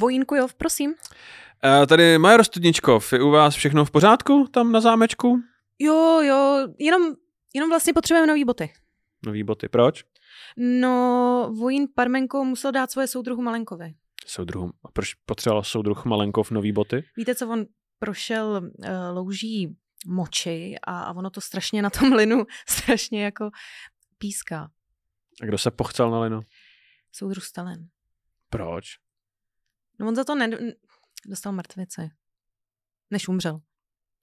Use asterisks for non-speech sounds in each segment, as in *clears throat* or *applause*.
Vojínku, prosím. Uh, tady Major Studničkov, je u vás všechno v pořádku tam na zámečku? Jo, jo, jenom, jenom vlastně potřebujeme nový boty. Nový boty, proč? No, Vojín Parmenko musel dát svoje soudruhu Malenkovi. Soudruhu, a proč potřeboval soudruh Malenkov nový boty? Víte, co on prošel uh, louží moči a, a ono to strašně na tom linu *laughs* strašně jako píská. A kdo se pochcel na linu? Soudruh Stalin. Proč? No on za to ne, dostal mrtvici, než umřel.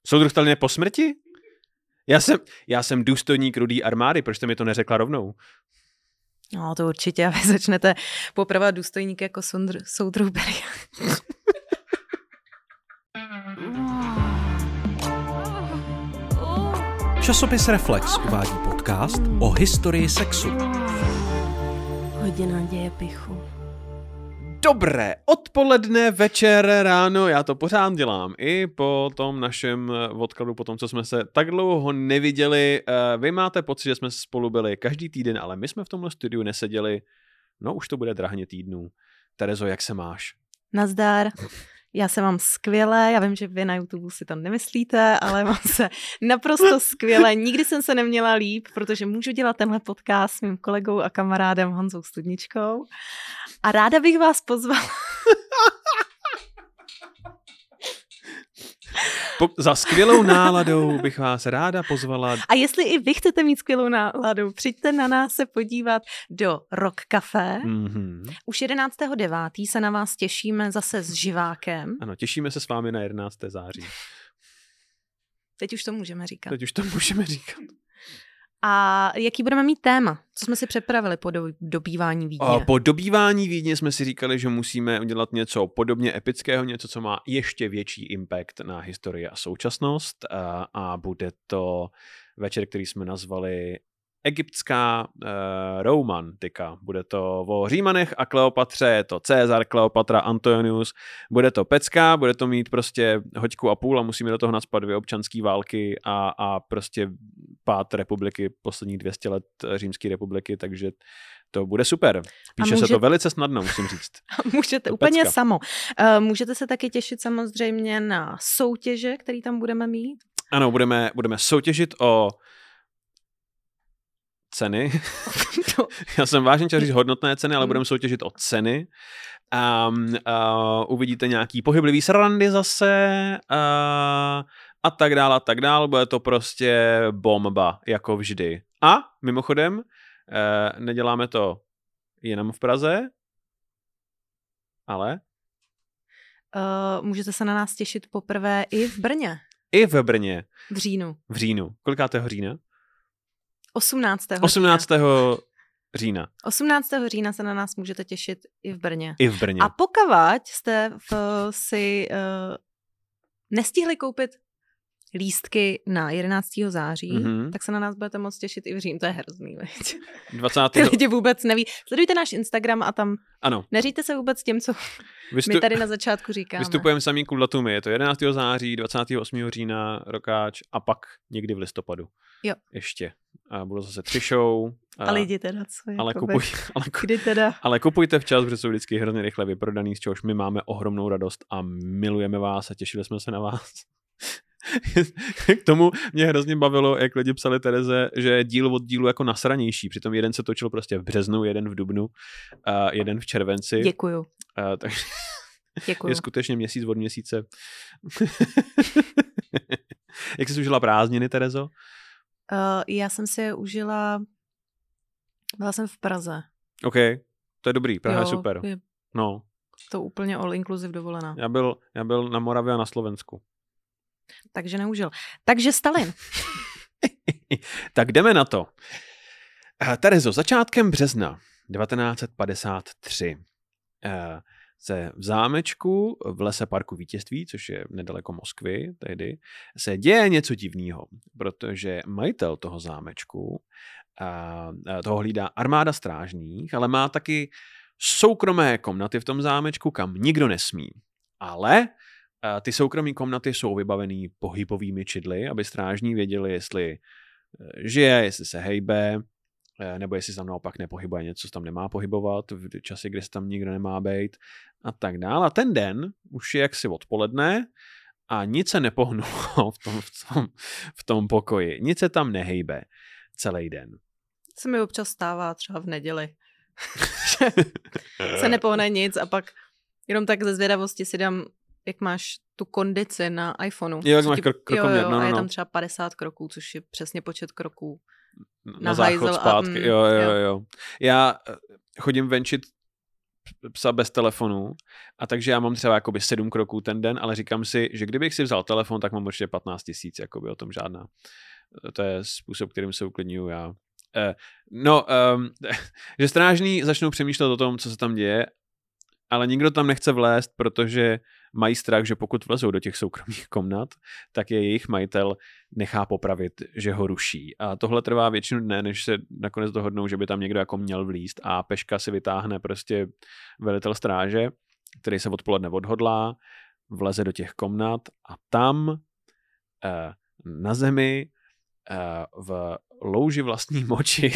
Soudruh Stalin po smrti? Já jsem, já jsem důstojník rudý armády, proč jste mi to neřekla rovnou? No, to určitě. A vy *laughs* začnete popravovat důstojník jako soudr, soudruh Beria. Časopis Reflex uvádí podcast o historii sexu. Hodina děje pichu. Dobré odpoledne, večer, ráno, já to pořád dělám. I po tom našem odkladu, po tom, co jsme se tak dlouho neviděli. Eh, vy máte pocit, že jsme spolu byli každý týden, ale my jsme v tomhle studiu neseděli. No už to bude drahně týdnů. Terezo, jak se máš? Nazdar. Já se mám skvěle, já vím, že vy na YouTube si to nemyslíte, ale mám se naprosto skvěle. Nikdy jsem se neměla líp, protože můžu dělat tenhle podcast s mým kolegou a kamarádem Honzou Studničkou. A ráda bych vás pozvala. *laughs* Po, za skvělou náladou bych vás ráda pozvala. A jestli i vy chcete mít skvělou náladu, přijďte na nás se podívat do Rock Café. Mm-hmm. Už 11.9. se na vás těšíme zase s živákem. Ano, těšíme se s vámi na 11. září. Teď už to můžeme říkat. Teď už to můžeme říkat. A jaký budeme mít téma? Co jsme si připravili po do, dobývání Vídně? Po dobývání Vídně jsme si říkali, že musíme udělat něco podobně epického, něco, co má ještě větší impact na historii a současnost. A, a bude to večer, který jsme nazvali egyptská uh, romantika. Bude to o Římanech a Kleopatře, je to Cezar, Kleopatra, Antonius, bude to pecka, bude to mít prostě hoďku a půl a musíme do toho nadspat dvě občanské války a, a prostě pát republiky, posledních 200 let římské republiky, takže to bude super. Píše může... se to velice snadno, musím říct. *laughs* můžete to úplně pecka. samo. Uh, můžete se taky těšit samozřejmě na soutěže, který tam budeme mít. Ano, budeme, budeme soutěžit o ceny. *laughs* Já jsem vážně chtěl říct hodnotné ceny, ale mm. budeme soutěžit o ceny. Um, uh, uvidíte nějaký pohyblivý srandy zase uh, a tak dále a tak dále. Bude to prostě bomba, jako vždy. A mimochodem, uh, neděláme to jenom v Praze, ale... Uh, můžete se na nás těšit poprvé i v Brně. I v Brně. V říjnu. V říjnu. Kolikátého října? 18. 18. října. 18. října se na nás můžete těšit i v Brně. I v Brně. A pokud jste v, si uh, nestihli koupit lístky na 11. září, mm-hmm. tak se na nás budete moc těšit i v Řím. To je hrozný, veď. 20. *laughs* Ty lidi vůbec neví. Sledujte náš Instagram a tam ano. neříte se vůbec tím, co Vystu... my tady na začátku říkáme. Vystupujeme samý datumy. Je to 11. září, 28. října, rokáč a pak někdy v listopadu. Jo. Ještě. A budou zase tři show. A, a lidi teda co? Ale, kupuj, ale, Kdy teda? ale kupujte včas, protože jsou vždycky hrozně rychle vyprodaný, z čehož my máme ohromnou radost a milujeme vás a těšili jsme se na vás. *laughs* K tomu mě hrozně bavilo, jak lidi psali Tereze, že je díl od dílu jako nasranější. Přitom jeden se točil prostě v březnu, jeden v dubnu, a jeden v červenci. Děkuju. A, tak *laughs* Děkuju. je skutečně měsíc od měsíce. *laughs* jak jsi užila prázdniny, Terezo? Uh, já jsem si je užila, byla jsem v Praze. OK, to je dobrý, Praha jo, je super. Je no. To úplně all inclusive dovolená. Já byl, já byl na Moravě a na Slovensku. Takže neužil. Takže Stalin. *laughs* tak jdeme na to. Eh, Terezo, začátkem března 1953 eh, se v zámečku v lese parku vítězství, což je nedaleko Moskvy tehdy, se děje něco divného, protože majitel toho zámečku eh, toho hlídá armáda strážních, ale má taky soukromé komnaty v tom zámečku, kam nikdo nesmí. Ale ty soukromé komnaty jsou vybavený pohybovými čidly, aby strážní věděli, jestli e, žije, jestli se hejbe eh, nebo jestli se tam naopak nepohybuje něco, co tam nemá pohybovat v čase, kdy se tam nikdo nemá být a tak dále. A ten den už je jaksi odpoledne a nic se nepohnulo *laughs* v tom, v tom, v tom pokoji. Nic se tam nehejbe celý den. Se mi občas stává třeba v neděli. *laughs* *laughs* se nepohne nic a pak jenom tak ze zvědavosti si dám, jak máš tu kondici na iPhoneu. Jo, jak máš ti- krok, jo, krokoměr, jo, no, a no, je no. tam třeba 50 kroků, což je přesně počet kroků. na na záchod hajzel a- zpátky. mm, jo, jo, jo. jo. Já eh, chodím venčit psa bez telefonu a takže já mám třeba jakoby sedm kroků ten den, ale říkám si, že kdybych si vzal telefon, tak mám určitě 15 tisíc, jakoby o tom žádná. To je způsob, kterým se uklidňuju já. Eh, no, um, *laughs* že strážní začnou přemýšlet o tom, co se tam děje, ale nikdo tam nechce vlézt, protože mají strach, že pokud vlezou do těch soukromých komnat, tak je jejich majitel nechá popravit, že ho ruší. A tohle trvá většinu dne, než se nakonec dohodnou, že by tam někdo jako měl vlíst a peška si vytáhne prostě velitel stráže, který se odpoledne odhodlá, vleze do těch komnat a tam eh, na zemi eh, v louži vlastní moči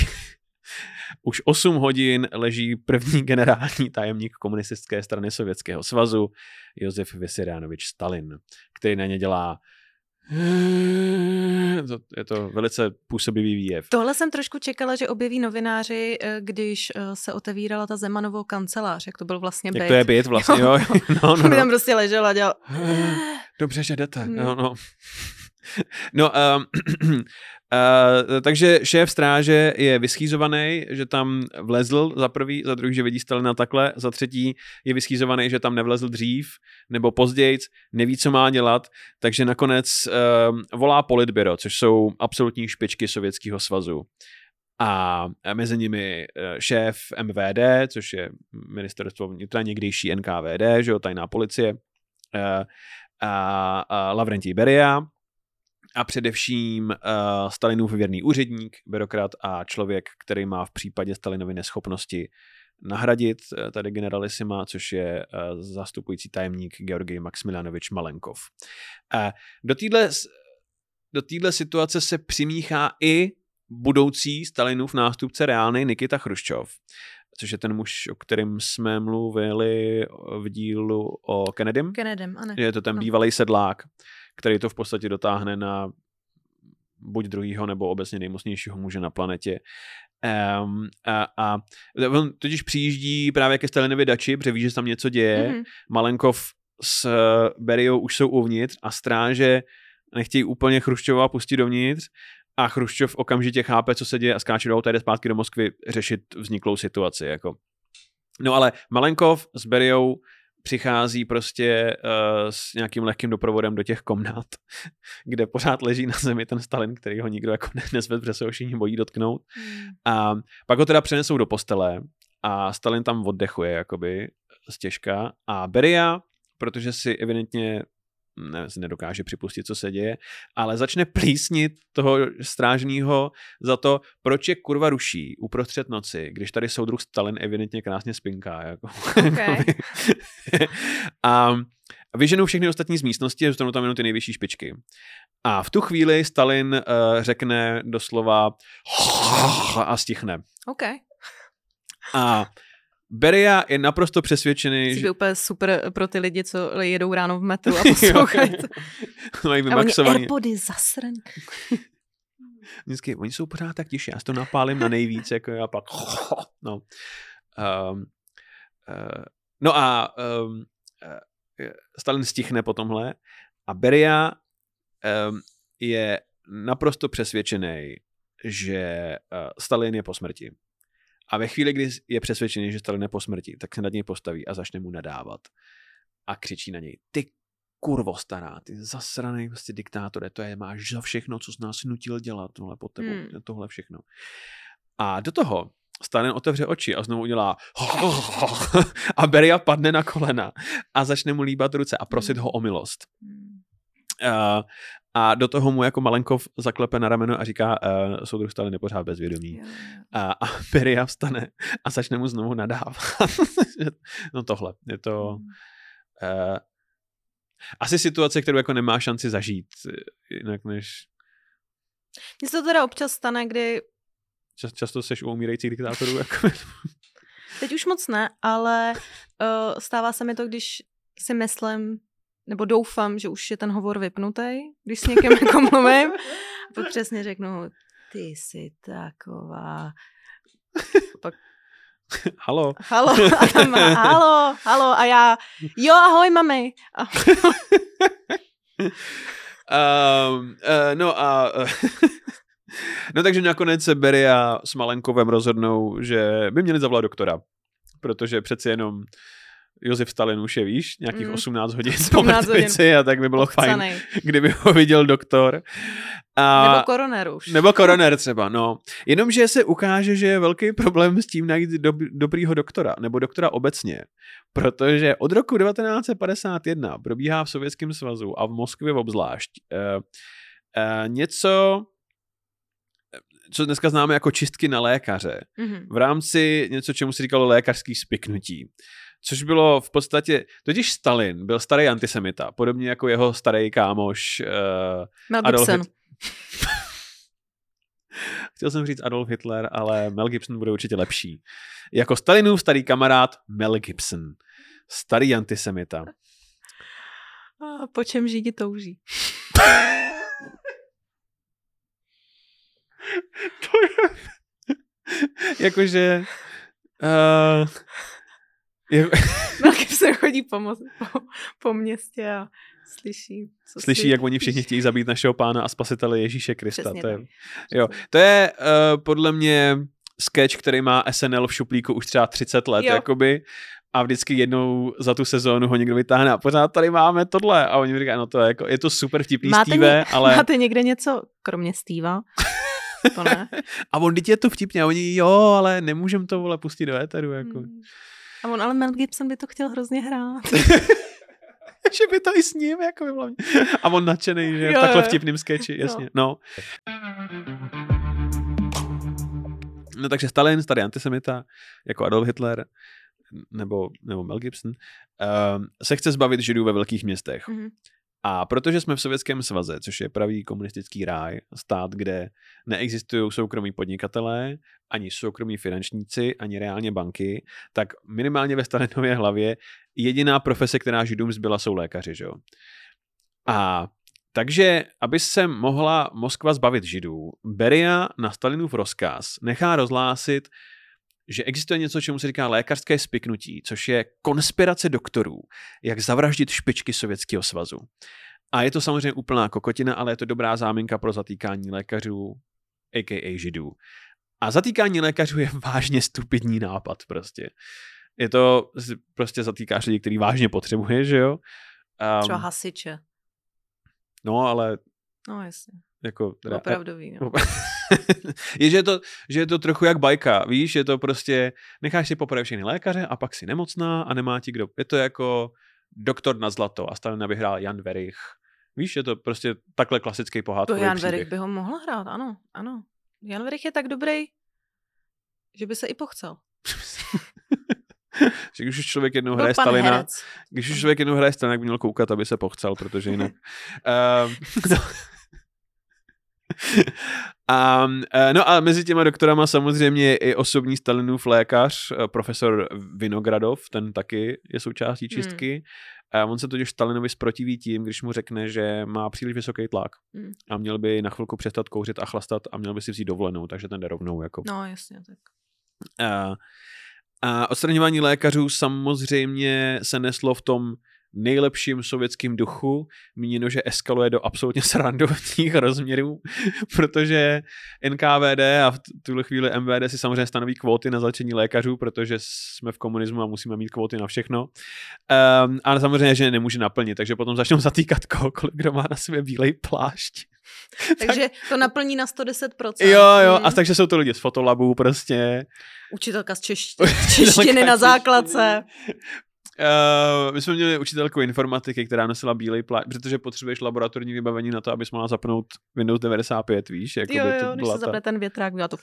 už 8 hodin leží první *laughs* generální tajemník komunistické strany Sovětského svazu Josef Vysirianovič Stalin, který na ně dělá to, je to velice působivý výjev. Tohle jsem trošku čekala, že objeví novináři, eh, když eh, se otevírala ta Zemanovou kancelář, jak to byl vlastně Jak byt. to je byt vlastně, jo. *laughs* No, no, On tam no. prostě ležel a dělal... Dobře, že jdete. Hmm. No, no. *laughs* No, um, *clears throat* uh, takže šéf stráže je vyschýzovaný, že tam vlezl za prvý, za druhý, že vidí Stalina takhle, za třetí je vyschýzovaný, že tam nevlezl dřív nebo později, neví, co má dělat, takže nakonec um, volá politbyro, což jsou absolutní špičky Sovětského svazu. A mezi nimi eh, šéf MVD, což je ministerstvo vnitra, někdejší NKVD, že jo, tajná policie, eh, a, a Lavrentij Beria a především uh, Stalinův věrný úředník, byrokrat a člověk, který má v případě Stalinovy neschopnosti nahradit eh, tady generalisima, což je uh, zastupující tajemník Georgij Maximilianovič Malenkov. Uh, do téhle do téhle situace se přimíchá i budoucí Stalinův nástupce reálný Nikita Chruščov, což je ten muž, o kterém jsme mluvili v dílu o Kennedym. Kennedym, ano. Je to ten No. bývalý sedlák, který to v podstatě dotáhne na buď druhýho nebo obecně nejmocnějšího muže na planetě. Um, a, a on totiž přijíždí právě ke Stalinovi dači, protože ví, že tam něco děje. Mhm. Malenkov s Beriou už jsou uvnitř a stráže nechtějí úplně Chruščova pustit dovnitř a Chruščov okamžitě chápe, co se děje a skáče do auta, jde zpátky do Moskvy řešit vzniklou situaci. Jako. No ale Malenkov s Beriou přichází prostě uh, s nějakým lehkým doprovodem do těch komnat, *laughs* kde pořád leží na zemi ten Stalin, který ho nikdo jako nezvedl, protože se ho všichni bojí dotknout. Hmm. A pak ho teda přenesou do postele a Stalin tam oddechuje jakoby stěžka a Beria, protože si evidentně ne, si nedokáže připustit, co se děje, ale začne plísnit toho strážního za to, proč je kurva ruší uprostřed noci, když tady soudruh Stalin evidentně krásně spinká. Jako. *laughs* Okay. a vyženou všechny ostatní z místnosti a zůstanou tam jenom ty nejvyšší špičky. A v tu chvíli Stalin uh, řekne doslova a stichne. OK. A Beria je naprosto přesvědčený, Jsi že... úplně super pro ty lidi, co jedou ráno v metru *laughs* a poslouchají to. *laughs* Mají A oni vymaxovaný. Airpody zasran. *laughs* Vždycky, oni jsou pořád tak tiši, já si to napálím na nejvíc, jako já pak, no. Um, uh, no a um, uh, Stalin stichne po tomhle a Beria um, je naprosto přesvědčený, že uh, Stalin je po smrti. A ve chvíli, kdy je přesvědčený, že Stalin je po smrti, tak se nad něj postaví a začne mu nadávat. A křičí na něj, ty kurvo stará, ty zasraný prostě diktátore, to je, máš za všechno, co jsi nás nutil dělat, tohle po tebou, Hmm. hmm. tohle všechno. A do toho Stalin otevře oči a znovu udělá *laughs* a Beria padne na kolena a začne mu líbat ruce a prosit ho o milost. Hmm. Uh, a do toho mu jako Malenkov zaklepe na rameno a říká, uh, soudruh Stalin je pořád bezvědomí. A, a Beria vstane a začne mu znovu nadávat. *laughs* no tohle, je to uh, asi situace, kterou jako nemá šanci zažít, eh, jinak než... Mně se to teda občas stane, kdy Čas, často seš u umírajících diktátorů. *laughs* Jako... Teď už moc ne, ale uh, stává se mi to, když si myslím, nebo doufám, že už je ten hovor vypnutý, když s někým jako *laughs* mluvím. *laughs* A pak přesně řeknu, ty jsi taková. Pak Halo. Halo, a tam má, *laughs* halo, halo, a já, jo, ahoj, mami. A, Um, uh, no a... Uh, no takže nakonec se Berry a s Malenkovem rozhodnou, že by měli zavolat doktora. Protože přeci jenom Josef Stalin už je, víš, nějakých Mm. 18 hodin *laughs* z 18 hodin. mrtvici a tak by bylo fajn, Ochcanej. kdyby ho viděl doktor. A, Nebo koroner už. nebo koroner třeba, no. Jenomže se ukáže, že je velký problém s tím najít dob, dobrýho doktora, nebo doktora obecně. Protože od roku 1951 probíhá v Sovětském svazu a v Moskvě obzvlášť uh, uh, něco, co dneska známe jako čistky na lékaře. Mhm. V rámci něco, čemu se říkalo lékařský spiknutí. Což bylo v podstatě, totiž Stalin byl starý antisemita, podobně jako jeho starý kámoš uh, Mel Adolf Gibson. Hit- *laughs* Chtěl jsem říct Adolf Hitler, ale Mel Gibson bude určitě lepší. Jako Stalinův starý kamarád Mel Gibson. Starý antisemita. A po čem židi touží. *laughs* To je... *laughs* Jakože... Uh, je, *laughs* Mel Gibson chodí po, mo- po, po městě a slyší. Co slyší, si- jak oni všichni chtějí zabít našeho pána a spasitele Ježíše Krista. Přesně To je, jo, to je uh, podle mě sketch, který má SNL v šuplíku už třeba 30 let, Jo. jakoby. A vždycky jednou za tu sezónu ho někdo vytáhne a pořád tady máme tohle. A oni mi říkají, no to je, jako, je to super vtipný Máte, Steve, ně- ale... máte někde něco, kromě Steva? *laughs* To ne. A on, teď je to vtipně. A oni, jo, ale nemůžem to, vole, pustit do éteru, jako. Hmm. A on, ale Mel Gibson by to chtěl hrozně hrát. *laughs* že by to i s ním, jako by hlavně. A on nadšený, že Jo, takhle vtipným sketchi, jasně. No. No takže Stalin, starý antisemita, jako Adolf Hitler, nebo, nebo Mel Gibson, uh, se chce zbavit židů ve velkých městech. Mhm. A protože jsme v Sovětském svaze, což je pravý komunistický ráj, stát, kde neexistují soukromí podnikatelé, ani soukromí finančníci, ani reálně banky, tak minimálně ve Stalinově hlavě jediná profese, která židům zbyla, jsou lékaři. Že? A takže, aby se mohla Moskva zbavit židů, Beria na Stalinův rozkaz nechá rozhlásit, že existuje něco, čemu se říká lékařské spiknutí, což je konspirace doktorů, jak zavraždit špičky Sovětského svazu. A je to samozřejmě úplná kokotina, ale je to dobrá záminka pro zatýkání lékařů, a.k.a. židů. A zatýkání lékařů je vážně stupidní nápad prostě. Je to, prostě zatýkáš lidi, který vážně potřebuje, že jo? Třeba Um, hasiče. no, ale No jasně. Jako... teda- Opravdový. No. *laughs* je, že je, to, že je to trochu jak bajka, víš, je to prostě, necháš si popravit všechny lékaře a pak si nemocná a nemá ti kdo. Je to jako doktor na zlato a Stalina vyhrál Jan Verich. Víš, je to prostě takhle klasický To pohádkový Jan příběh. Verich by ho mohl hrát, ano, ano. Jan Verich je tak dobrý, že by se i pochcel. *laughs* že když už člověk jednou hraje Stalina, herec. když už člověk jednou hraje Stalina, tak by měl koukat, aby se pochcel, protože jinak... um, *laughs* no. A, eh, no a mezi těma doktorama samozřejmě je i osobní Stalinův lékař, eh, profesor Vinogradov, ten taky je součástí Hmm. čistky. A on se totiž Stalinovi zprotiví tím, když mu řekne, že má příliš vysoký tlak Hmm. a měl by na chvilku přestat kouřit a chlastat a měl by si vzít dovolenou, takže ten jde rovnou. Jako. No jasně, tak. A, a odstraňování lékařů samozřejmě se neslo v tom nejlepším sovětským duchu, míněno, že eskaluje do absolutně *laughs* srandovních rozměrů, protože NKVD a v tuhle chvíli MVD si samozřejmě stanoví kvóty na začení lékařů, protože jsme v komunismu a musíme mít kvóty na všechno. Um, ale samozřejmě, že nemůže naplnit, takže potom začnou *laughs* zatýkat kohokoliv, kdo má na sobě bílej plášť. *laughs* Takže to naplní na 110%. Jo, jo, Hmm. a takže jsou to lidi z fotolabů prostě, Učitelka z češtiny, češtiny na základce. Uh, my jsme měli učitelku informatiky, která nosila bílej plášť, protože potřebuješ laboratorní vybavení na to, abys mohla zapnout Windows 95, víš? Jako Jo, jo, to když byla se zapne ten větrák, dělá to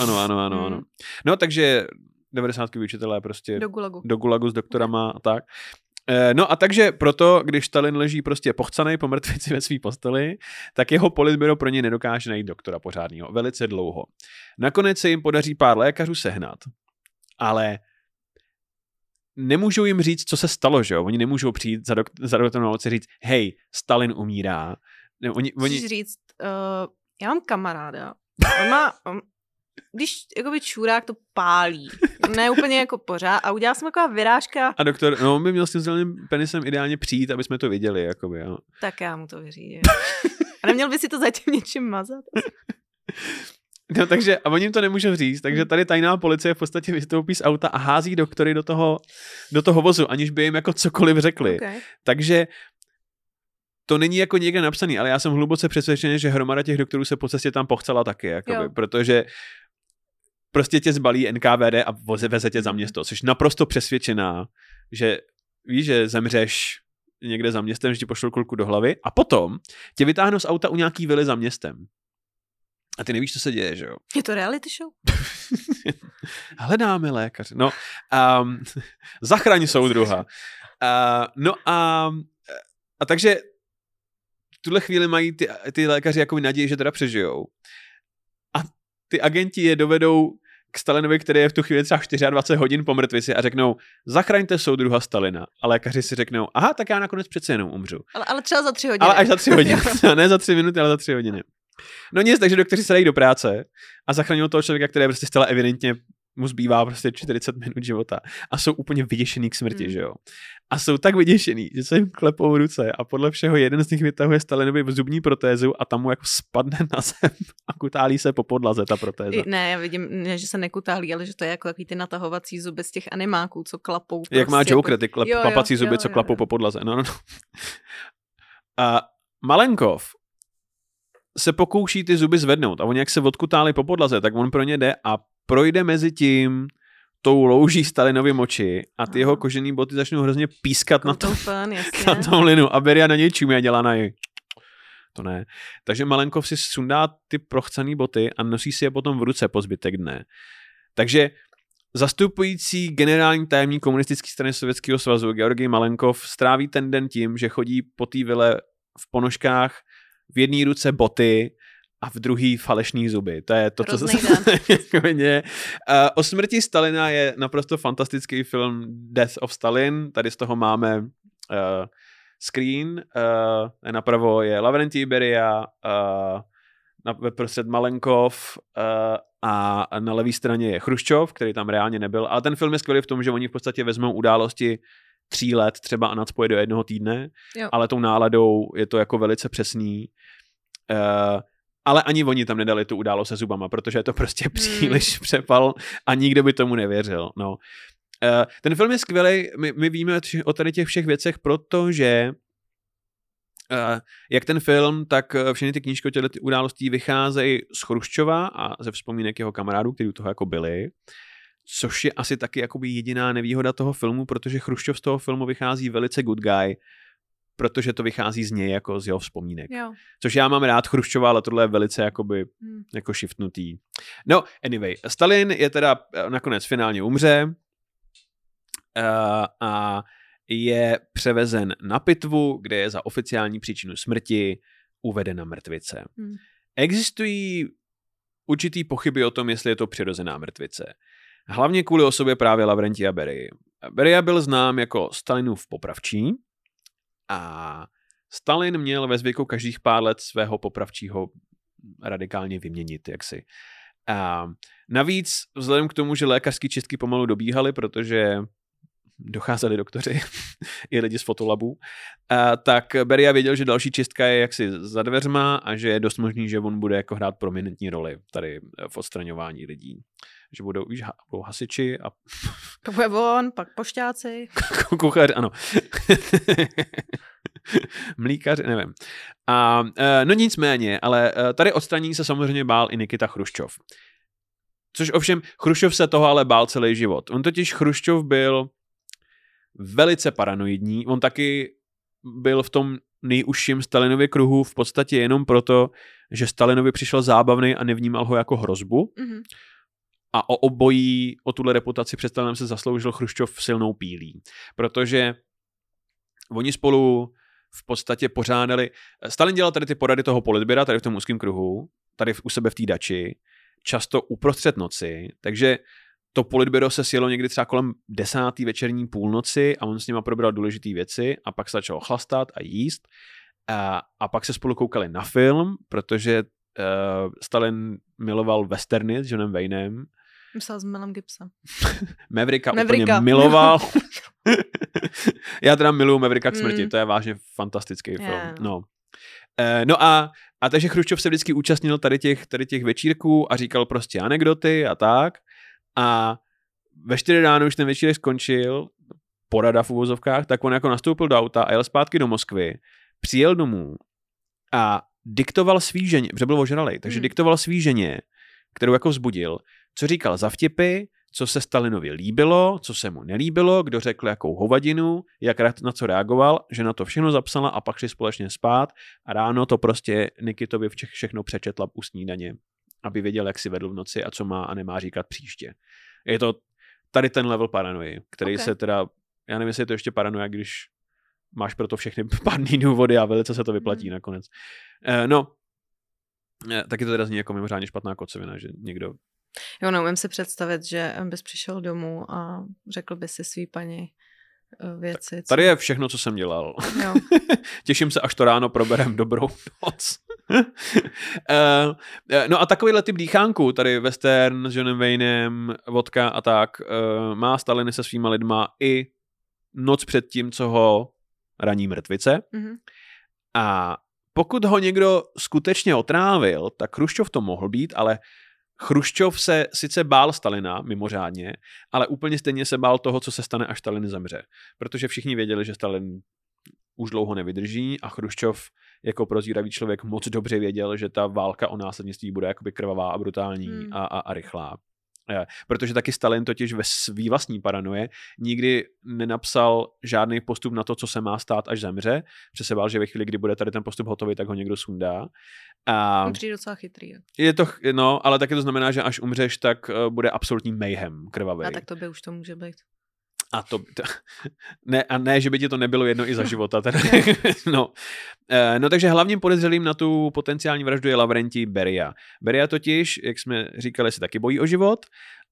Ano, ano, ano, ano. Mm. No, takže 90 učitelé prostě do gulagu. do gulagu s doktorama a tak. Eh, No a takže proto, když Stalin leží prostě pochcanej po mrtvici ve své posteli, tak jeho politbyro pro ně nedokáže najít doktora pořádného. Velice dlouho. Nakonec se jim podaří pár lékařů sehnat, ale nemůžou jim říct, co se stalo, že jo? Oni nemůžou přijít za, dok- za doktorem a říct, hej, Stalin umírá. Ne, oni, oni, říct, uh, já mám kamaráda, on má, on, když jakoby čurák to pálí, ne úplně jako pořád, a udělal jsem taková vyrážka, a doktor, no on by měl s tím zeleným penisem ideálně přijít, aby jsme to viděli, jakoby, jo. tak já mu to vyřídím. A neměl by si to zatím něčím mazat? *laughs* *laughs* No takže, a oni jim to nemůžou říct, takže tady tajná policie v podstatě vystoupí z auta a hází doktory do toho, do toho vozu, aniž by jim jako cokoliv řekli. Okay. Takže to není jako někde napsaný, ale já jsem hluboce přesvědčený, že hromada těch doktorů se po cestě tam pochcela taky, jakoby, Jo. protože prostě tě zbalí NKVD a voze, veze tě za Mhm. město. Jsi naprosto přesvědčená, že víš, že zemřeš někde za městem, že ti pošlou kulku do hlavy a potom tě vytáhnou z auta u nějaký vily za městem. A ty nevíš, co se děje, že jo? Je to reality show? *laughs* Hledáme lékaře. No, um, *laughs* zachraň soudruha. Uh, no a, a takže v tuhle chvíli mají ty, ty lékaři jako naději, že teda přežijou. A ty agenti je dovedou k Stalinovi, který je v tu chvíli třeba 24 hodin po mrtvici a řeknou, zachraňte soudruha Stalina. A lékaři si řeknou, aha, tak já nakonec přece jenom umřu. Ale, ale třeba za tři hodiny. Ale až za tři hodiny. *laughs* ne za tři minuty, ale za tři hodiny. No nic, takže doktoři se dají do práce a zachraňují toho člověka, který prostě zcela evidentně mu zbývá prostě 40 minut života a jsou úplně vyděšený k smrti, Mm. že jo. A jsou tak vyděšený, že se jim klepou ruce a podle všeho jeden z nich vytahuje Stalinovi zubní protézu a tam mu jako spadne na zem a kutálí se po podlaze ta protéza. I, ne, já vidím, ne, že se nekutálí, ale že to je jako takový ty natahovací zuby z těch animáků, co klapou. Jak má prostě Joker, ty klep, Jo, jo, klapací zuby, jo, co jo, klapou jo. po podlaze. No, no, no. A Malenkov se pokouší ty zuby zvednout a oni jak se odkutáli po podlaze, tak on pro ně jde a projde mezi tím tou louží Stalinovy moči a ty jeho kožený boty začnou hrozně pískat na, to, *laughs* jasně. na tom linu a Beria na něj čumí a dělá na něj. To ne. Takže Malenkov si sundá ty prochcený boty a nosí si je potom v ruce po zbytek dne. Takže zastupující generální tajemník komunistické strany Sovětského svazu Georgij Malenkov stráví ten den tím, že chodí po té vile v ponožkách, v jedné ruce boty a v druhý falešný zuby. To je to, co se *laughs* o smrti Stalina je naprosto fantastický film Death of Stalin. Tady z toho máme uh, screen. Uh, napravo je Lavrentij Beria, uh, na, ve prostřed Malenkov uh, a na levé straně je Chruščov, který tam reálně nebyl. Ale ten film je skvělý v tom, že oni v podstatě vezmou události tří let třeba a nadspoje do jednoho týdne, Jo. ale tou náladou je to jako velice přesný. Uh, ale ani oni tam nedali tu událost se zubama, protože je to prostě příliš přepal a nikdo by tomu nevěřil. No. Uh, ten film je skvělý, my, my víme o tady těch všech věcech, protože Uh, jak ten film, tak všechny ty knížky o těchto událostí vycházejí z Chruščova a ze vzpomínek jeho kamarádů, kteří u toho jako byli, což je asi taky jakoby jediná nevýhoda toho filmu, protože Chruščov z toho filmu vychází velice good guy, protože to vychází z něj jako z jeho vzpomínek. Jo. Což já mám rád Chruščova, ale tohle je velice jakoby Hm. jako shiftnutý. No, anyway, Stalin je teda eh, nakonec finálně umře uh, a je převezen na pitvu, kde je za oficiální příčinu smrti uvedena mrtvice. Hmm. Existují určitý pochyby o tom, jestli je to přirozená mrtvice. Hlavně kvůli osobě právě Lavrentia Berii. Beria byl znám jako Stalinův popravčí a Stalin měl ve zvyku každých pár let svého popravčího radikálně vyměnit, jaksi. A navíc, vzhledem k tomu, že lékařské čistky pomalu dobíhaly, protože docházeli doktoři *laughs* i lidi z fotolabů, a tak Beria věděl, že další čistka je jaksi za dveřma a že je dost možný, že on bude jako hrát prominentní roli tady v odstraňování lidí. Že budou, víš, ha- budou hasiči a To bude on, pak pošťáci. *laughs* kuchař, ano. *laughs* Mlíkař, nevím. A e, no nicméně, ale e, tady odstranění se samozřejmě bál i Nikita Chruščov. Což ovšem, Chruščov se toho ale bál celý život. On totiž Chruščov byl velice paranoidní. On taky byl v tom nejužším Stalinově kruhu v podstatě jenom proto, že Stalinovi přišel zábavný a nevnímal ho jako hrozbu. Mhm. A o obojí, o tuhle reputaci před se zasloužil Chruščov silnou pílí. Protože oni spolu v podstatě pořádali, Stalin dělal tady ty porady toho politběra, tady v tom úzkém kruhu, tady u sebe v té dači, často uprostřed noci, takže to politběro se sjelo někdy třeba kolem desátý večerní půlnoci a on s nima probral důležité věci a pak se začal chlastat a jíst a, a pak se spolu koukali na film, protože uh, Stalin miloval westerny s Johnem Waynem. Myslel s Melem Gibson. *laughs* Mavericka, Mavericka úplně miloval. *laughs* *laughs* Já teda miluju Mavericka k smrti, mm. to je vážně fantastický yeah. film. No. Uh, no a, a takže Chruščov se vždycky účastnil tady těch, tady těch večírků a říkal prostě anekdoty a tak. A ve čtyři ráno už ten večírek skončil, porada v uvozovkách, tak on jako nastoupil do auta a jel zpátky do Moskvy, přijel domů a diktoval svý ženě, protože byl ožralej, takže hmm. diktoval svý ženě, kterou jako vzbudil, co říkal za vtipy, co se Stalinovi líbilo, co se mu nelíbilo, kdo řekl jakou hovadinu, jak na co reagoval, že na to všechno zapsala a pak šli společně spát a ráno to prostě Nikitovi všechno přečetla u snídaně aby věděl, jak si vedl v noci a co má a nemá říkat příště. Je to tady ten level paranoji, který okay. se teda, já nevím, jestli je to ještě paranoja, když máš pro to všechny *laughs* pádný důvody a velice se to vyplatí mm. nakonec. Uh, no, eh, taky to teda zní jako mimořádně špatná kocovina, že někdo Jo, neumím si představit, že bys přišel domů a řekl by si svý paní, Eh, věci. Tak tady je všechno, co jsem dělal. Jo. *laughs* Těším se, až to ráno proberem dobrou noc. uh, *laughs* no a takovýhle typ dýchánku, tady western s Johnem Waynem, vodka a tak, má Staliny se svýma lidma i noc před tím, co ho raní mrtvice. Mm-hmm. A pokud ho někdo skutečně otrávil, tak Chruščov to mohl být, ale Chruščov se sice bál Stalina mimořádně, ale úplně stejně se bál toho, co se stane, až Stalin zemře. Protože všichni věděli, že Stalin už dlouho nevydrží a Chruščov jako prozíravý člověk moc dobře věděl, že ta válka o následnictví bude jakoby krvavá a brutální hmm. a, a, a rychlá. Protože taky Stalin totiž ve svý vlastní paranoje nikdy nenapsal žádný postup na to, co se má stát, až zemře. Protože se bál, že ve chvíli, kdy bude tady ten postup hotový, tak ho někdo sundá. A přijde docela chytrý. Je to, no, ale taky to znamená, že až umřeš, tak uh, bude absolutní mayhem krvavý. A tak to by už to může být. A to, to *laughs* ne, a ne, že by ti to nebylo jedno i za života. Teda. *laughs* no. E, no takže hlavním podezřelým na tu potenciální vraždu je Lavrenti Beria. Beria totiž, jak jsme říkali, se taky bojí o život,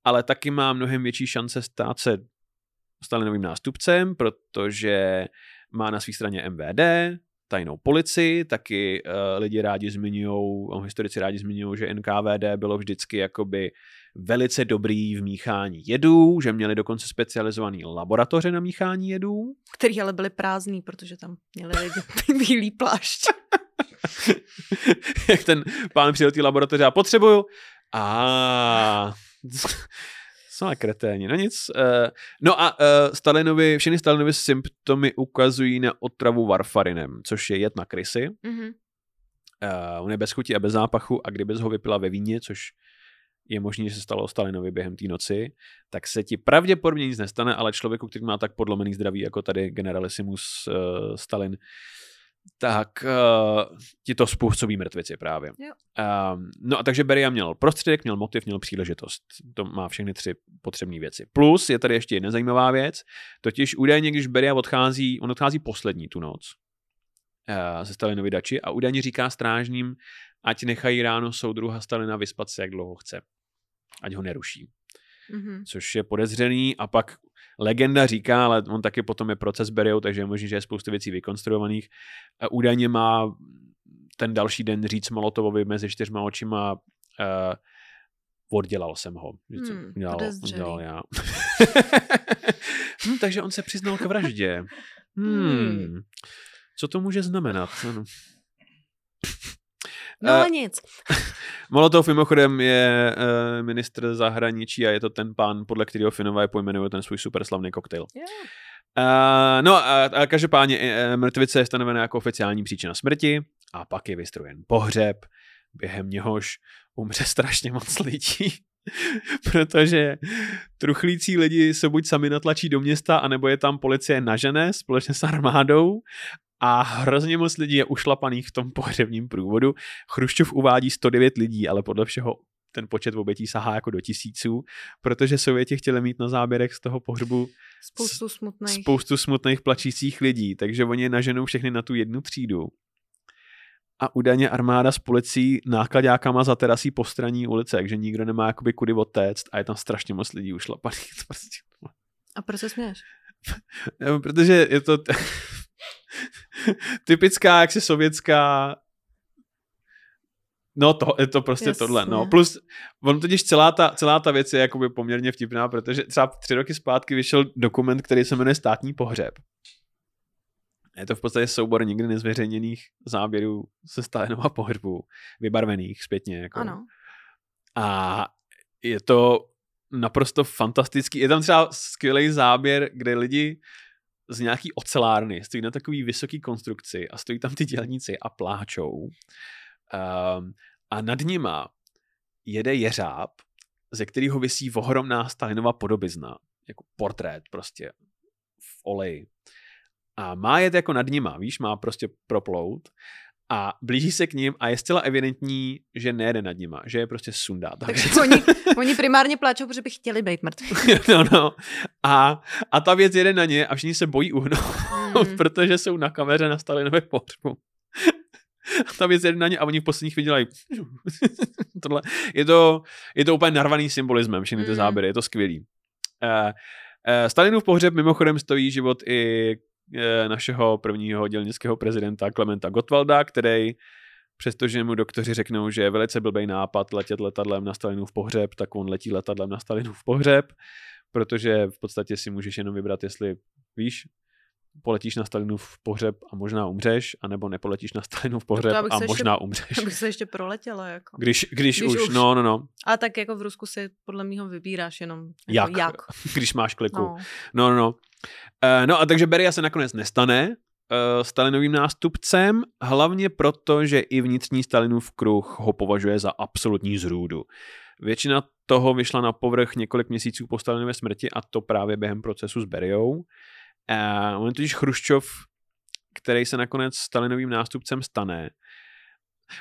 ale taky má mnohem větší šance stát se Stalinovým nástupcem, protože má na své straně MVD, tajnou policii, taky uh, lidi rádi zmiňují, historici rádi zmiňují, že NKVD bylo vždycky jakoby velice dobrý v míchání jedů, že měli dokonce specializované laboratoře na míchání jedů. Který ale byly prázdný, protože tam měli lidi *laughs* bílý plášť. *laughs* Jak ten pán přijel té laboratoře a potřebuju. A *laughs* jsou kreténi, no nic. Uh, no a uh, Stalinovi, všechny Stalinovi symptomy ukazují na otravu varfarinem, což je jed na krysy. Mm-hmm. Uh, on je bez chuti a bez zápachu a kdybys ho vypila ve víně, což je možné, že se stalo Stalinovi během té noci, tak se ti pravděpodobně nic nestane, ale člověku, který má tak podlomený zdraví, jako tady generalisimus uh, Stalin, tak uh, ti to způsobí mrtvici právě. Jo. Uh, no a takže Beria měl prostředek, měl motiv, měl příležitost. To má všechny tři potřebné věci. Plus je tady ještě jedna zajímavá věc, totiž údajně, když Beria odchází, on odchází poslední tu noc uh, ze Stalinovi dači a údajně říká strážním, ať nechají ráno soudruha Stalina vyspat se, jak dlouho chce. Ať ho neruší. Mm-hmm. Což je podezřený a pak legenda říká, ale on taky potom je proces Beriou, takže je možný, že je spoustu věcí vykonstruovaných. A údajně má ten další den říct Molotovovi mezi čtyřma očima uh, oddělal jsem ho. Hmm, udělal, udělal já. *laughs* hm, takže on se přiznal k vraždě. Hmm. hmm. Co to může znamenat? Ano. No uh, nic. *laughs* Molotov mimochodem je uh, ministr zahraničí a je to ten pán, podle kterého Finové pojmenují ten svůj super slavný koktejl. Yeah. Uh, no a, a každopádně uh, mrtvice je stanovená jako oficiální příčina smrti a pak je vystrojen pohřeb, během něhož umře strašně moc lidí. *laughs* protože truchlící lidi se buď sami natlačí do města, anebo je tam policie nažené společně s armádou a hrozně moc lidí je ušlapaných v tom pohřebním průvodu. Chruščov uvádí 109 lidí, ale podle všeho ten počet obětí sahá jako do tisíců, protože Sověti chtěli mít na záběrech z toho pohřbu Spoustu smutných. spoustu smutných plačících lidí, takže oni naženou všechny na tu jednu třídu. A údajně armáda s policií nákladákama za terasí postraní ulice, takže nikdo nemá jakoby kudy odtéct a je tam strašně moc lidí ušlapaných. *laughs* Prostě... A proč se směješ? Protože je to t- *laughs* typická, jaksi sovětská No to je to prostě Jasně. tohle, no. Plus, on totiž celá ta, celá ta věc je jakoby poměrně vtipná, protože třeba tři roky zpátky vyšel dokument, který se jmenuje Státní pohřeb. Je to v podstatě soubor nikdy nezveřejněných záběrů se Stalinova pohřbu, vybarvených zpětně. Jako. Ano. A je to naprosto fantastický. Je tam třeba skvělý záběr, kde lidi z nějaký ocelárny stojí na takový vysoký konstrukci a stojí tam ty dělníci a pláčou. Um, a nad nima jede jeřáb, ze kterého visí ohromná Stalinova podobizna. Jako portrét prostě v oleji. A má jet jako nad nima, víš, má prostě proplout a blíží se k ním a je zcela evidentní, že nejede nad nima, že je prostě sundá. ta Takže *laughs* oni, *laughs* oni primárně pláčou, protože by chtěli být mrtví. *laughs* no, no. A, a ta věc jede na ně a všichni se bojí uhnout, Mm. protože jsou na kameře na Stalinově pohřbu. A ta věc jede na ně a oni v posledních chvíli dělají tohle. Je to, je to úplně narvaný symbolismem, všechny ty Mm. záběry, je to skvělý. Uh, uh, Stalinův pohřeb mimochodem stojí život i našeho prvního dělnického prezidenta Klementa Gottwalda, který přestože mu doktoři řeknou, že je velice blbý nápad letět letadlem na Stalinův pohřeb, tak on letí letadlem na Stalinův pohřeb, protože v podstatě si můžeš jenom vybrat, jestli víš, poletíš na Stalinův pohřeb a možná umřeš, anebo nepoletíš na Stalinův pohřeb bych a se ještě- možná umřeš. Abych se ještě proletěla. Jako. Když, když, Když už, už. no, no, no, A tak jako v Rusku si podle mého vybíráš jenom jak, jako jak. *laughs* když máš kliku. No. No, no, no. Uh, no a takže Beria se nakonec nestane uh, Stalinovým nástupcem, hlavně proto, že i vnitřní Stalinův kruh ho považuje za absolutní zrůdu. Většina toho vyšla na povrch několik měsíců po Stalinově smrti a to právě během procesu s Beriou. Uh, on je totiž Chruščov, který se nakonec Stalinovým nástupcem stane.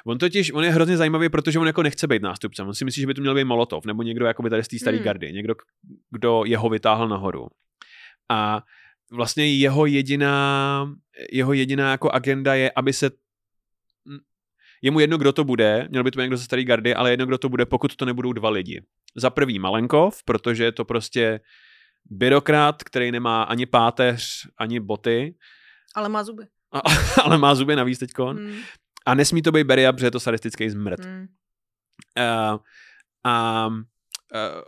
On totiž, on je hrozně zajímavý, protože on jako nechce být nástupcem. On si myslí, že by to měl být Molotov, nebo někdo jakoby tady z té staré Hmm. gardy, někdo, kdo jeho vytáhl nahoru. A vlastně jeho jediná, jeho jediná jako agenda je, aby se je mu jedno, kdo to bude, měl by to být někdo ze staré gardy, ale jedno, kdo to bude, pokud to nebudou dva lidi. Za prvý Malenkov, protože je to prostě byrokrat, který nemá ani páteř, ani boty, Ale má zuby. a, *laughs* ale má zuby navíc teďkon. Mm. A nesmí to být Beria, protože je to sadistický zmrt. Mm. Uh, a uh,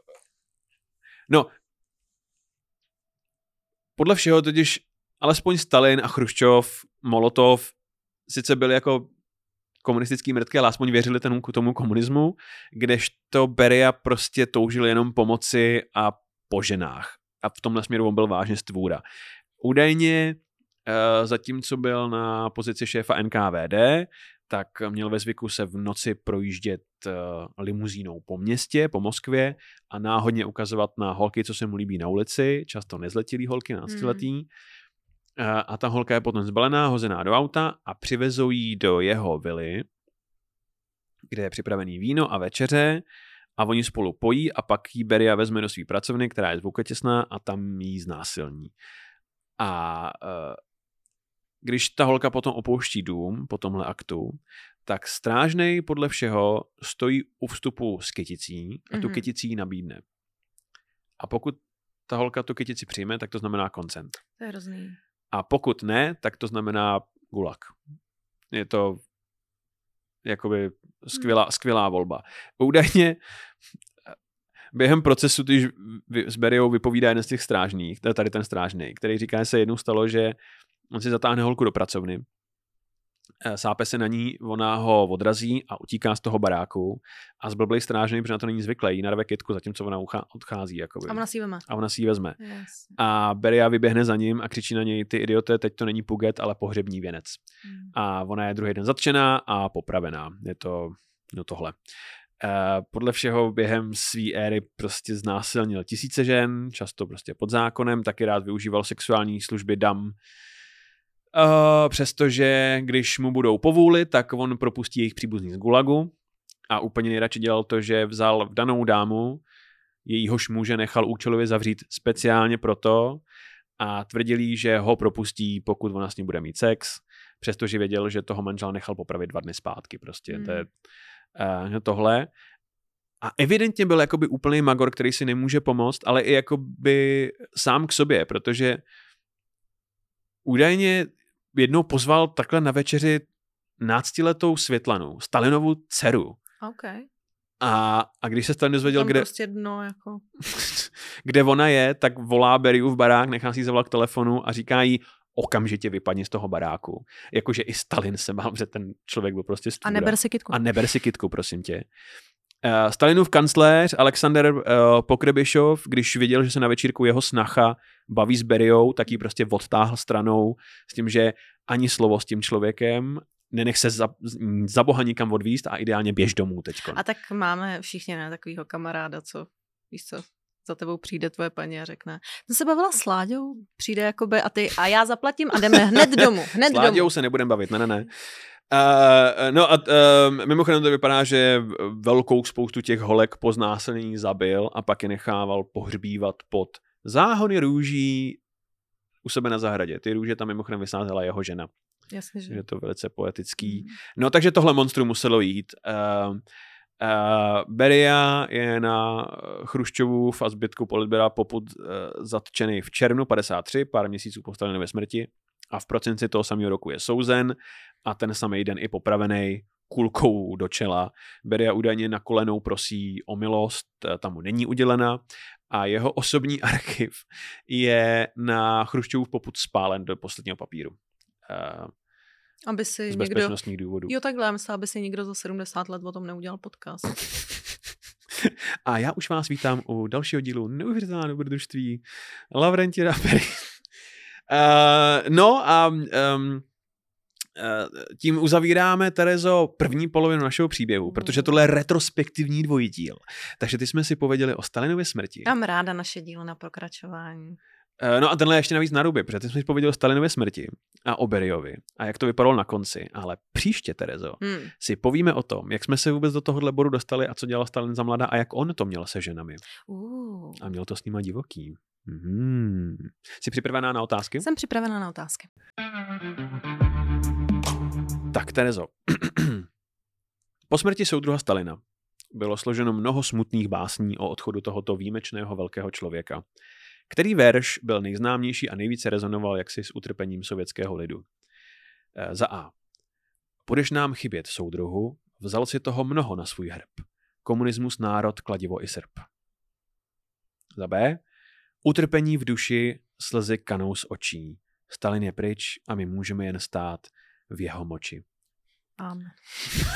no, podle všeho totiž alespoň Stalin a Chruščov, Molotov sice byli jako komunistický mrtky, ale aspoň věřili tomu, tomu komunismu, kdežto Beria prostě toužil jenom pomoci a po ženách. A v tomhle směru on byl vážně stvůra. Údajně eh, zatímco byl na pozici šéfa NKVD, tak měl ve zvyku se v noci projíždět eh, limuzínou po městě, po Moskvě a náhodně ukazovat na holky, co se mu líbí na ulici, často nezletilý holky, náctiletý. Eh, A ta holka je potom zbalená, hozená do auta a přivezou jí do jeho vily, kde je připravený víno a večeře a oni spolu pojí a pak jí Beria vezme do své pracovny, která je zvukotěsná a tam jí znásilní. A eh, když ta holka potom opouští dům po tomhle aktu, tak strážnej podle všeho stojí u vstupu s kyticí a tu Mhm. kyticí nabídne. A pokud ta holka tu kytici přijme, tak to znamená koncent. To je hrozný. A pokud ne, tak to znamená gulag. Je to jakoby skvělá, skvělá volba. Údajně během procesu, když s Beriou vypovídá jeden z těch strážných, tady ten strážný, který říká, že se jednou stalo, že on si zatáhne holku do pracovny, sápe se na ní, ona ho odrazí a utíká z toho baráku a zblblej strážný, protože na to není zvyklý, jí narve kytku, zatímco ona uchá- odchází. Jakoby. A ona si ji veme. a ona si ji vezme. Yes. A Beria vyběhne za ním a křičí na něj, ty idiote, teď to není puget, ale pohřební věnec. Mm. A ona je druhý den zatčená a popravená. Je to no tohle. Uh, podle všeho během své éry prostě znásilnil tisíce žen, často prostě pod zákonem, taky rád využíval sexuální služby dam. Uh, přestože když mu budou povůli, tak on propustí jejich příbuzný z gulagu a úplně nejradši dělal to, že vzal v danou dámu, jejíhož muže nechal účelově zavřít speciálně proto a tvrdil jí, že ho propustí, pokud ona s ním bude mít sex, přestože věděl, že toho manžela nechal popravit dva dny zpátky. Prostě mm. to je uh, tohle. A evidentně byl jakoby úplný magor, který si nemůže pomoct, ale i jakoby sám k sobě, protože údajně jednou pozval takhle na večeři náctiletou Světlanu, Stalinovu dceru. Okay. A, a když se Stalin dozvěděl, kde, prostě dno, jako. *laughs* kde ona je, tak volá Beriu v barák, nechá si zavolat k telefonu a říká jí, okamžitě vypadni z toho baráku. Jakože i Stalin se bál, že ten člověk byl prostě stvůra. A neber si kitku. A neber si kitku, prosím tě. Uh, Stalinův kancléř Alexander uh, Pokrebišov, když viděl, že se na večírku jeho snacha baví s Beriou, tak ji prostě odtáhl stranou s tím, že ani slovo s tím člověkem, nenech se za, za boha nikam odvíst a ideálně běž domů teď. A tak máme všichni na takového kamaráda, co, víš co, za tebou přijde tvoje paní a řekne, jsem se bavila s Láďou, přijde jakoby a ty a já zaplatím a jdeme hned domů, hned s Láďou domů. se nebudem bavit, ne, ne, ne. Uh, no a uh, mimochodem to vypadá, že velkou spoustu těch holek po znásilnění zabil a pak je nechával pohřbívat pod záhony růží u sebe na zahradě. Ty růže tam mimochodem vysázela jeho žena. Jasně, že. Je to velice poetický. Mm. No takže tohle monstrum muselo jít. Uh, Uh, Beria je na Chruščovu a zbytku politběra poput uh, zatčený v červnu 53, pár měsíců po Stalinově smrti a v procenci toho samého roku je souzen a ten samý den i popravený kulkou do čela. Beria údajně na kolenou prosí o milost, tam mu není udělena a jeho osobní *laughs* archiv je na Chruščovu poput spálen do posledního papíru. Uh, aby si z někdo... bezpečnostních důvodů. Jo, takhle, myslím, aby si někdo za 70 let o tom neudělal podcast. *laughs* a já už vás vítám u dalšího dílu Neuvěřitelná dobrodružství Lavrenti Rapery. Uh, no a um, tím uzavíráme, Terezo, první polovinu našeho příběhu, protože tohle je retrospektivní dvojidíl. Takže ty jsme si pověděli o Stalinově smrti. Mám ráda naše dílo na pokračování. Eh, no a tenhle je ještě navíc na ruby, protože ty jsme si pověděli o Stalinově smrti a o Beriovi a jak to vypadalo na konci. Ale příště, Terezo, hmm. si povíme o tom, jak jsme se vůbec do tohohle bodu dostali a co dělal Stalin za mladá a jak on to měl se ženami. Uh. A měl to s nima divoký. Hmm. Jsi připravená na otázky? Jsem připravená na otázky. Tak, Terezo. *clears throat* po smrti soudruha Stalina bylo složeno mnoho smutných básní o odchodu tohoto výjimečného velkého člověka. Který verš byl nejznámější a nejvíce rezonoval jaksi s utrpením sovětského lidu? E, za A. Budeš nám chybět, soudruhu, vzal si toho mnoho na svůj hrb. Komunismus, národ, kladivo i srp. Za B. Utrpení v duši, slzy kanou z očí. Stalin je pryč a my můžeme jen stát v jeho moči. Amen.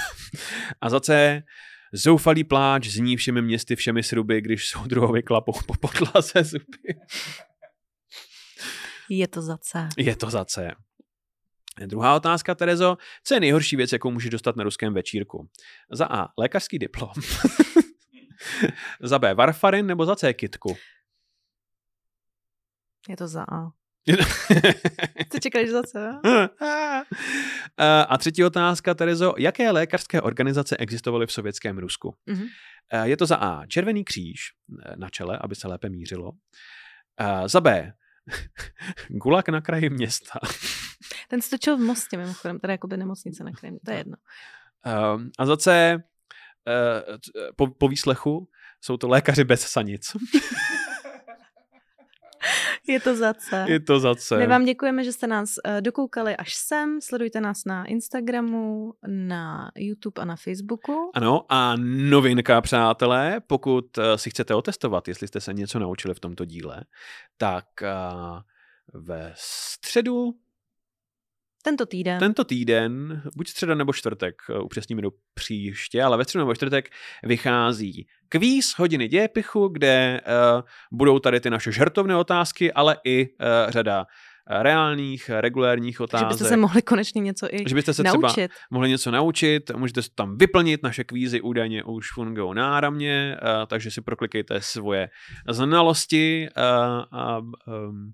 *laughs* a za C. Zoufalý pláč zní všemi městy, všemi sruby, když jsou druhovi klapou po podlaze zuby. Je to za C. Je to za C. Druhá otázka, Terezo. Co je nejhorší věc, jakou můžeš dostat na ruském večírku? Za A. Lékařský diplom. *laughs* za B. Varfarin nebo za C. Kitku? Je to za A. *laughs* Co čekáš za co? *laughs* A třetí otázka, Terezo. Jaké lékařské organizace existovaly v sovětském Rusku? Mm-hmm. Je to za A. Červený kříž eh, na čele, aby se lépe mířilo. Za B. *laughs* Gulag na kraji města. Ten stočil v Mostě, mimochodem, teda jako by nemocnice na kraji, to je jedno. A za C. Eh, po, po výslechu jsou to lékaři bez sanic. Je to za C. Je to za C. My vám děkujeme, že jste nás uh, dokoukali až sem. Sledujte nás na Instagramu, na YouTube a na Facebooku. Ano, a novinka, přátelé, pokud uh, si chcete otestovat, jestli jste se něco naučili v tomto díle, tak uh, ve středu tento týden. Tento týden, buď středa nebo čtvrtek, eh, upřesníme do příště, ale ve středu nebo čtvrtek vychází kvíz hodiny dějepichu, kde uh, budou tady ty naše žertovné otázky, ale i uh, řada reálných, regulérních otázek. Že byste se mohli konečně něco i Že byste se naučit. třeba mohli něco naučit, můžete se tam vyplnit, naše kvízy údajně už fungují náramně, uh, takže si proklikejte svoje znalosti uh, a um,